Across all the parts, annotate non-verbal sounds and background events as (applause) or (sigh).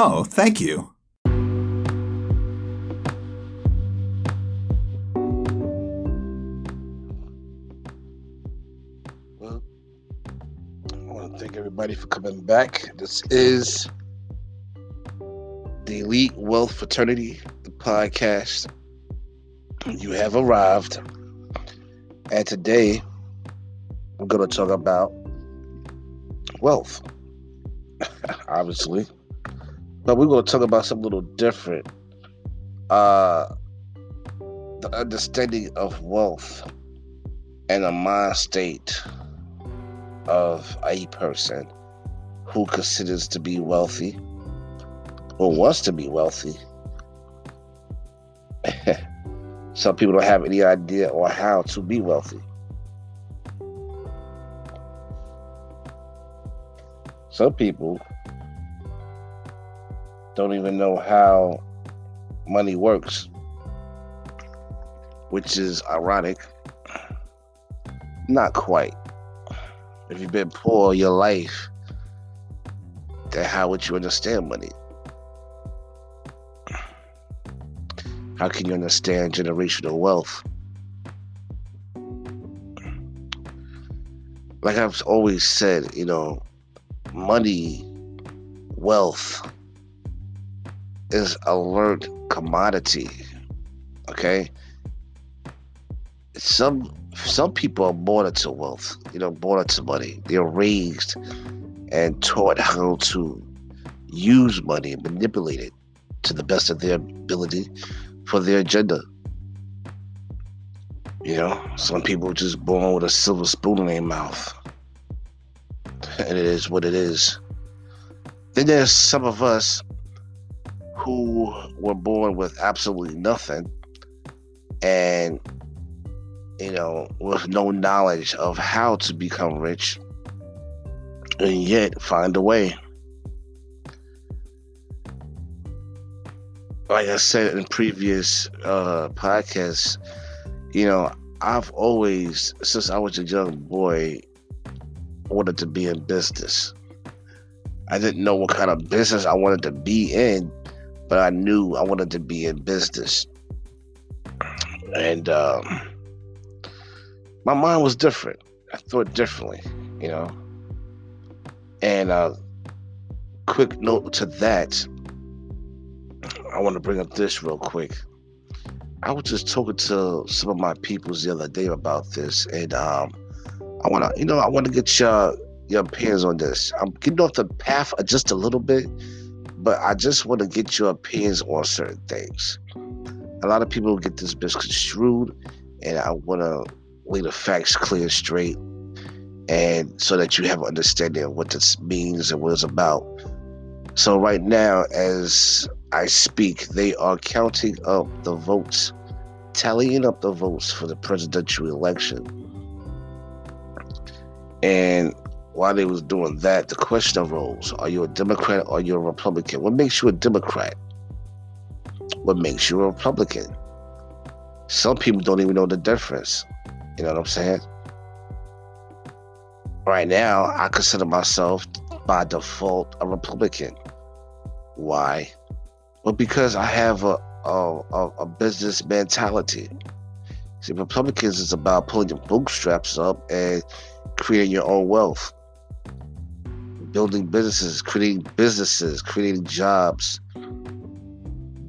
Oh, thank you. Well, I want to thank everybody for coming back. This is the Elite Wealth Fraternity, the podcast. You have arrived. And today, I'm going to talk about wealth, (laughs) obviously. But we're going to talk about something a little different. Uh, the understanding of wealth and a mind state of a person who considers to be wealthy or wants to be wealthy. (laughs) Some people don't have any idea or how to be wealthy. Some people don't even know how money works, which is ironic. Not quite. If you've been poor your life, then how would you understand money? How can you understand generational wealth? Like I've always said, you know, money, wealth is alert commodity. Okay? Some some people are born into wealth, you know, born into money. They're raised and taught how to use money and manipulate it to the best of their ability for their agenda. You know, some people just born with a silver spoon in their mouth. And it is what it is. Then there's some of us who were born with absolutely nothing and you know, with no knowledge of how to become rich and yet find a way. Like I said in previous uh, podcasts, you know, I've always, since I was a young boy, wanted to be in business. I didn't know what kind of business I wanted to be in, but I knew I wanted to be in business. And um, my mind was different. I thought differently, you know. And uh, quick note to that, I want to bring up this real quick. I was just talking to some of my peoples the other day about this, and um, I want to, you know, I want to get your your opinions on this. I'm getting off the path just a little bit, but I just want to get your opinions on certain things. A lot of people get this misconstrued, and I want to lay the facts clear straight, and so that you have an understanding of what this means and what it's about. So right now, as I speak, they are counting up the votes, tallying up the votes for the presidential election. And while they was doing that, the question arose: Are you a Democrat or are you a Republican? What makes you a Democrat? What makes you a Republican? Some people don't even know the difference. You know what I'm saying? Right now, I consider myself by default a Republican. Why? Well, because I have a a, a business mentality. See, Republicans is about pulling your bootstraps up and creating your own wealth, building businesses, creating businesses, creating jobs,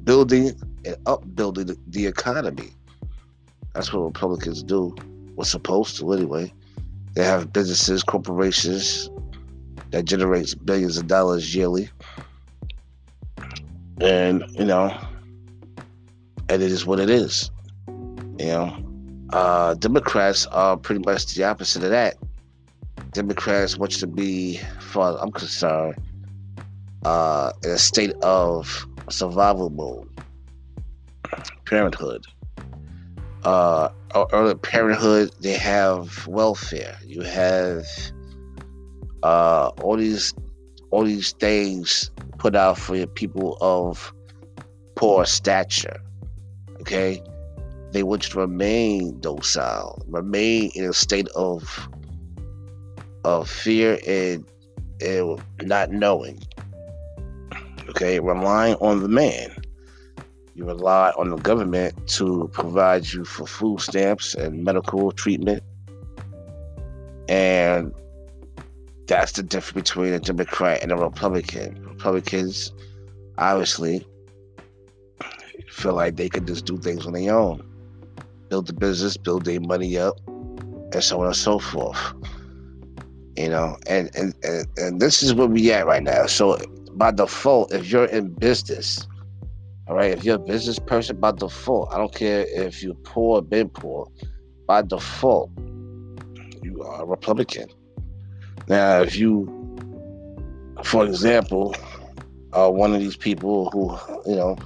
building and upbuilding the, economy. That's what Republicans do. We're supposed to, anyway. They have businesses, corporations that generates billions of dollars yearly and you know, and it is what it is. You know, uh, Democrats are pretty much the opposite of that. Democrats want to be, far I'm concerned, uh, in a state of survival mode, parenthood. Uh, early parenthood, they have welfare. You have uh, all these all these things put out for your people of poor stature. Okay? They want you to remain docile, remain in a state of of fear and, and not knowing. Okay, relying on the man. You rely on the government to provide you for food stamps and medical treatment. And that's the difference between a Democrat and a Republican. Republicans obviously feel like they could just do things on their own, build the business, build their money up, and so on and so forth. You know, and and and, and this is where we at right now. So by default, if you're in business, all right, if you're a business person by default, I don't care if you're poor or been poor, by default, you are a Republican. Now, if you, for example, are one of these people who, you know,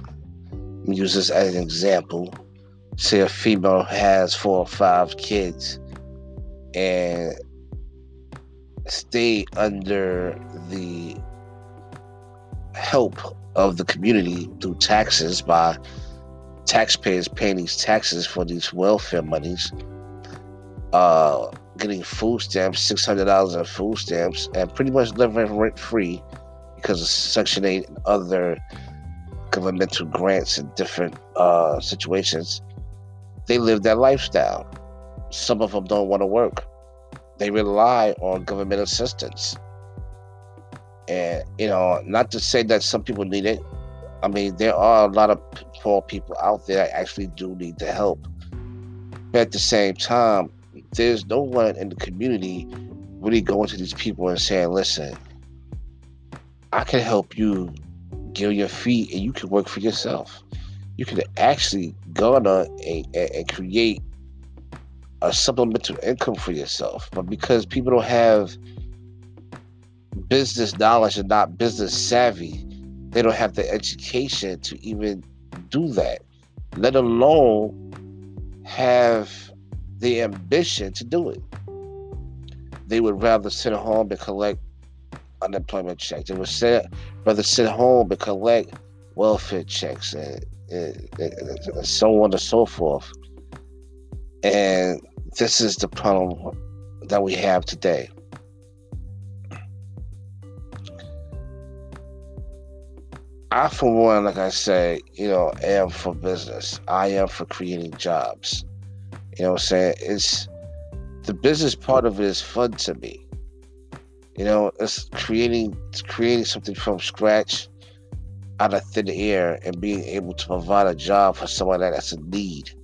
use this as an example, say a female has four or five kids and stay under the help of the community through taxes by taxpayers paying these taxes for these welfare monies, uh, getting food stamps, six hundred dollars in food stamps, and pretty much living rent free because of Section Eight and other governmental grants in different uh, situations. They live that lifestyle. Some of them don't want to work. They rely on government assistance. And, you know, not to say that some people need it. I mean, there are a lot of poor people out there that actually do need the help. But at the same time, there's no one in the community really going to these people and saying, listen, I can help you get your feet and you can work for yourself. You can actually go on and, and create a supplemental income for yourself. But because people don't have business knowledge and not business savvy, they don't have the education to even do that, let alone have the ambition to do it. They would rather sit at home and collect unemployment checks. They would sit, rather sit at home and collect welfare checks and, and, and so on and so forth. And this is the problem that we have today. I, for one, like I say, you know, am for business. I am for creating jobs. You know what I'm saying? It's the business part of it is fun to me. You know, it's creating it's creating something from scratch out of thin air and being able to provide a job for someone that's in need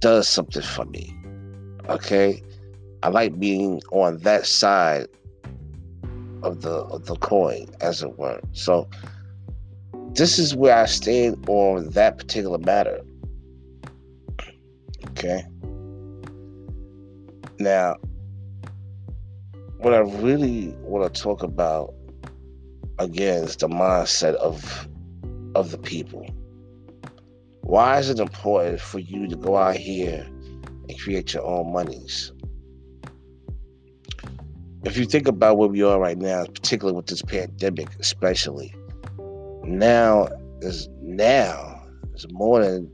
does something for me. Okay? I like being on that side of the of the coin, as it were. So this is where I stand on that particular matter. Okay. Now, what I really want to talk about again is the mindset of of the people. Why is it important for you to go out here and create your own monies? If you think about where we are right now, particularly with this pandemic, especially now is now is more than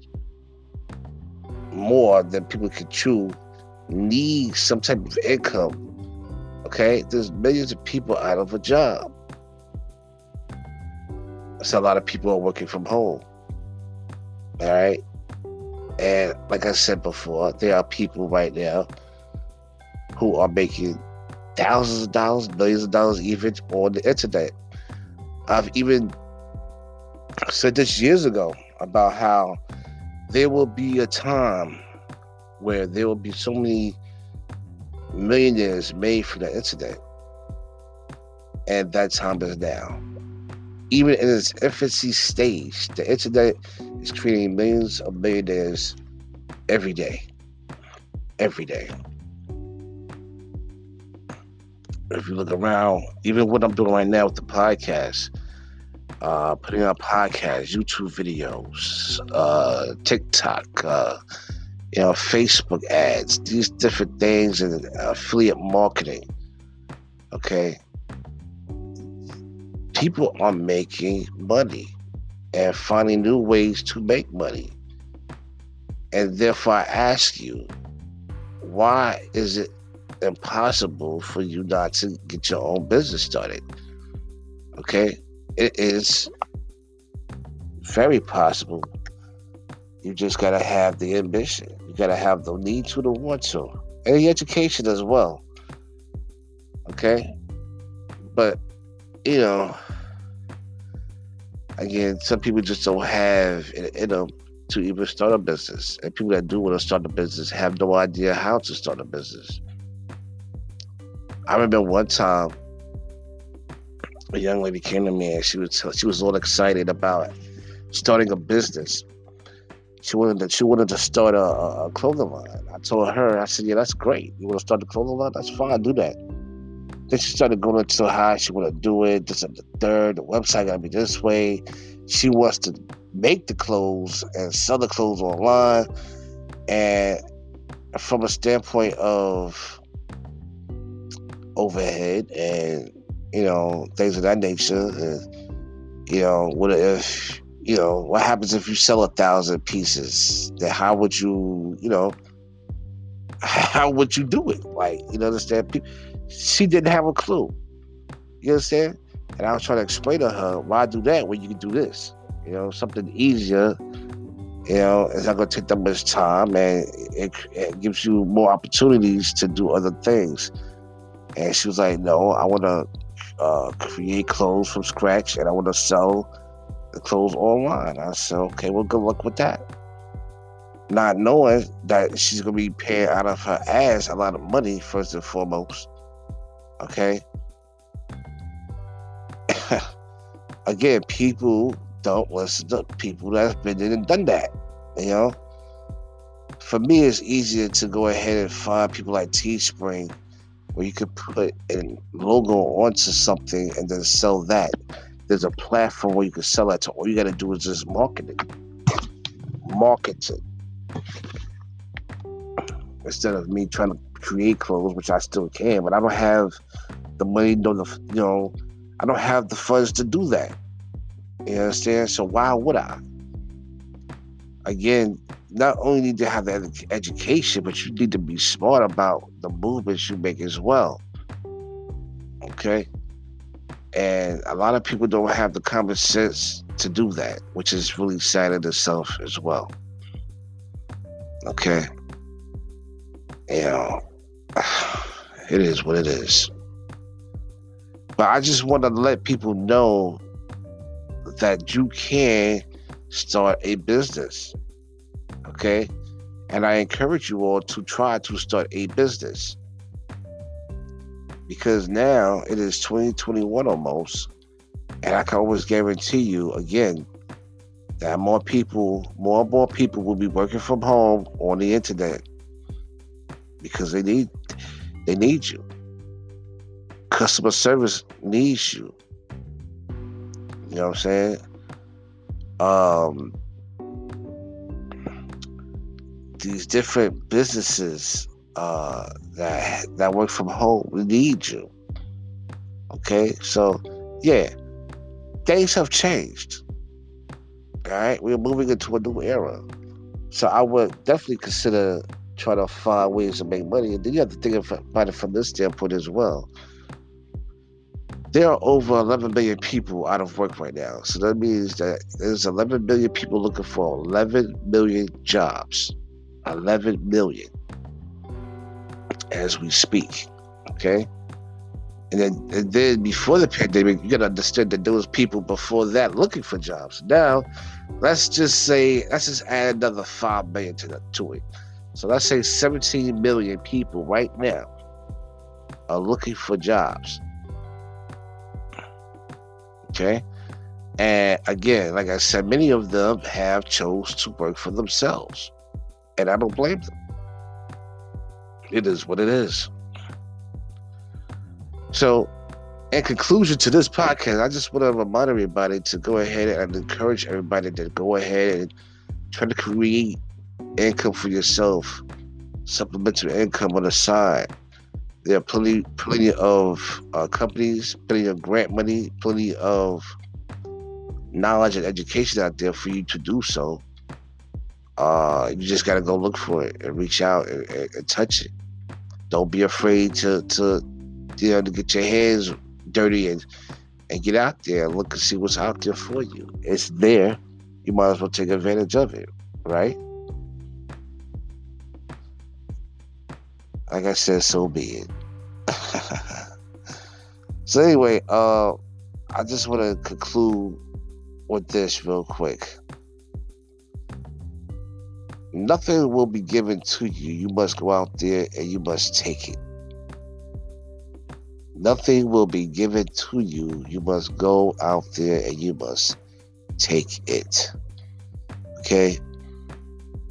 more than people can chew need some type of income. Okay, there's millions of people out of a job. So a lot of people are working from home. All right. And like I said before, there are people right now who are making thousands of dollars, millions of dollars even on the internet. I've even said this years ago about how there will be a time where there will be so many millionaires made from the internet. And that time is now. Even in its infancy stage, the internet is creating millions of millionaires every day. Every day. If you look around, even what I'm doing right now with the podcast, uh, putting up podcasts, YouTube videos, uh, TikTok, uh, you know, Facebook ads, these different things, and affiliate marketing. Okay, people are making money and finding new ways to make money, and therefore, I ask you, why is it impossible for you not to get your own business started? Okay, it is very possible. You just gotta have the ambition. You gotta have the need to, the want to, and the education as well. Okay, but you know, again, some people just don't have in them to even start a business, and people that do want to start a business have no idea how to start a business. I remember one time a young lady came to me and she was she was all excited about starting a business. She wanted to she wanted to start a, a clothing line. I told her, I said, Yeah, that's great. You want to start a clothing line? That's fine, do that. Then she started going into how she want to do it, this and the third, the website gotta be this way. She wants to make the clothes and sell the clothes online. And from a standpoint of overhead and you know things of that nature, and you know what if you know what happens if you sell a thousand pieces? Then how would you you know (laughs) how would you do it? Like you know understand? She didn't have a clue. You understand? And I was trying to explain to her why do that when you can do this. You know, something easier. You know, it's not going to take that much time, and it, it gives you more opportunities to do other things. And she was like, "No, I want to uh, create clothes from scratch, and I want to sell the clothes online." I said, "Okay, well, good luck with that." Not knowing that she's gonna be paying out of her ass a lot of money first and foremost. Okay. (coughs) Again, people don't listen to people that's been in and done that. You know, for me, it's easier to go ahead and find people like Teespring, where you could put a logo onto something and then sell that. There's a platform where you can sell that to. All you got to do is just market it, market it, instead of me trying to create clothes, which I still can, but I don't have the money, the you know, I don't have the funds to do that. You understand? So why would I? Again, not only need to have the education, but you need to be smart about the movements you make as well. Okay? And a lot of people don't have the common sense to do that, which is really sad in itself as well. Okay? You know, (sighs) it is what it is. But I just want to let people know that you can start a business. Okay? And I encourage you all to try to start a business. Because now it is 2021 almost. And I can always guarantee you again that more people, more and more people will be working from home on the internet because they need they need you. Customer service needs you. You know what I'm saying? Um, these different businesses uh, that that work from home need you. Okay, so yeah, things have changed. All right, we're moving into a new era. So I would definitely consider trying to find ways to make money. And then you have to think about it from this standpoint as well there are over 11 million people out of work right now. So that means that there's 11 million people looking for 11 million jobs. 11 million as we speak. Okay? And then, and then before the pandemic, you got to understand that there was people before that looking for jobs. Now, let's just say, let's just add another 5 million to, the, to it. So let's say 17 million people right now are looking for jobs. Okay. And again, like I said, many of them have chose to work for themselves. And I don't blame them. It is what it is. So, in conclusion to this podcast, I just want to remind everybody to go ahead and encourage everybody to go ahead and try to create income for yourself, supplemental income on the side. There are plenty, plenty of uh, companies, plenty of grant money, plenty of knowledge and education out there for you to do so. Uh, you just got to go look for it and reach out and, and, and, touch it. Don't be afraid to to you know to get your hands dirty and and get out there and look and see what's out there for you. It's there. You might as well take advantage of it, right? Like I said, so be it. (laughs) so anyway, uh, I just want to conclude with this real quick. Nothing will be given to you. You must go out there and you must take it. Nothing will be given to you. You must go out there and you must take it. Okay?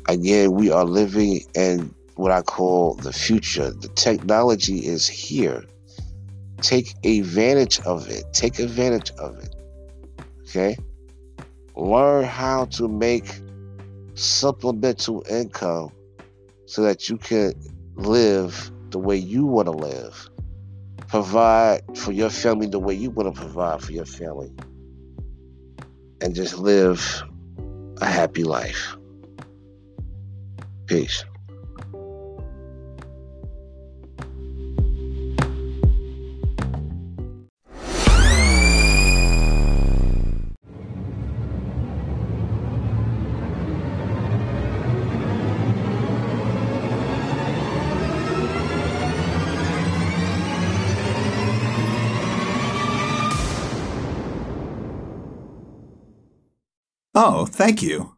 Again, we are living in what I call the future. The technology is here. Take advantage of it. Take advantage of it. Okay? Learn how to make supplemental income so that you can live the way you want to live. Provide for your family the way you want to provide for your family. And just live a happy life. Peace. Oh, thank you.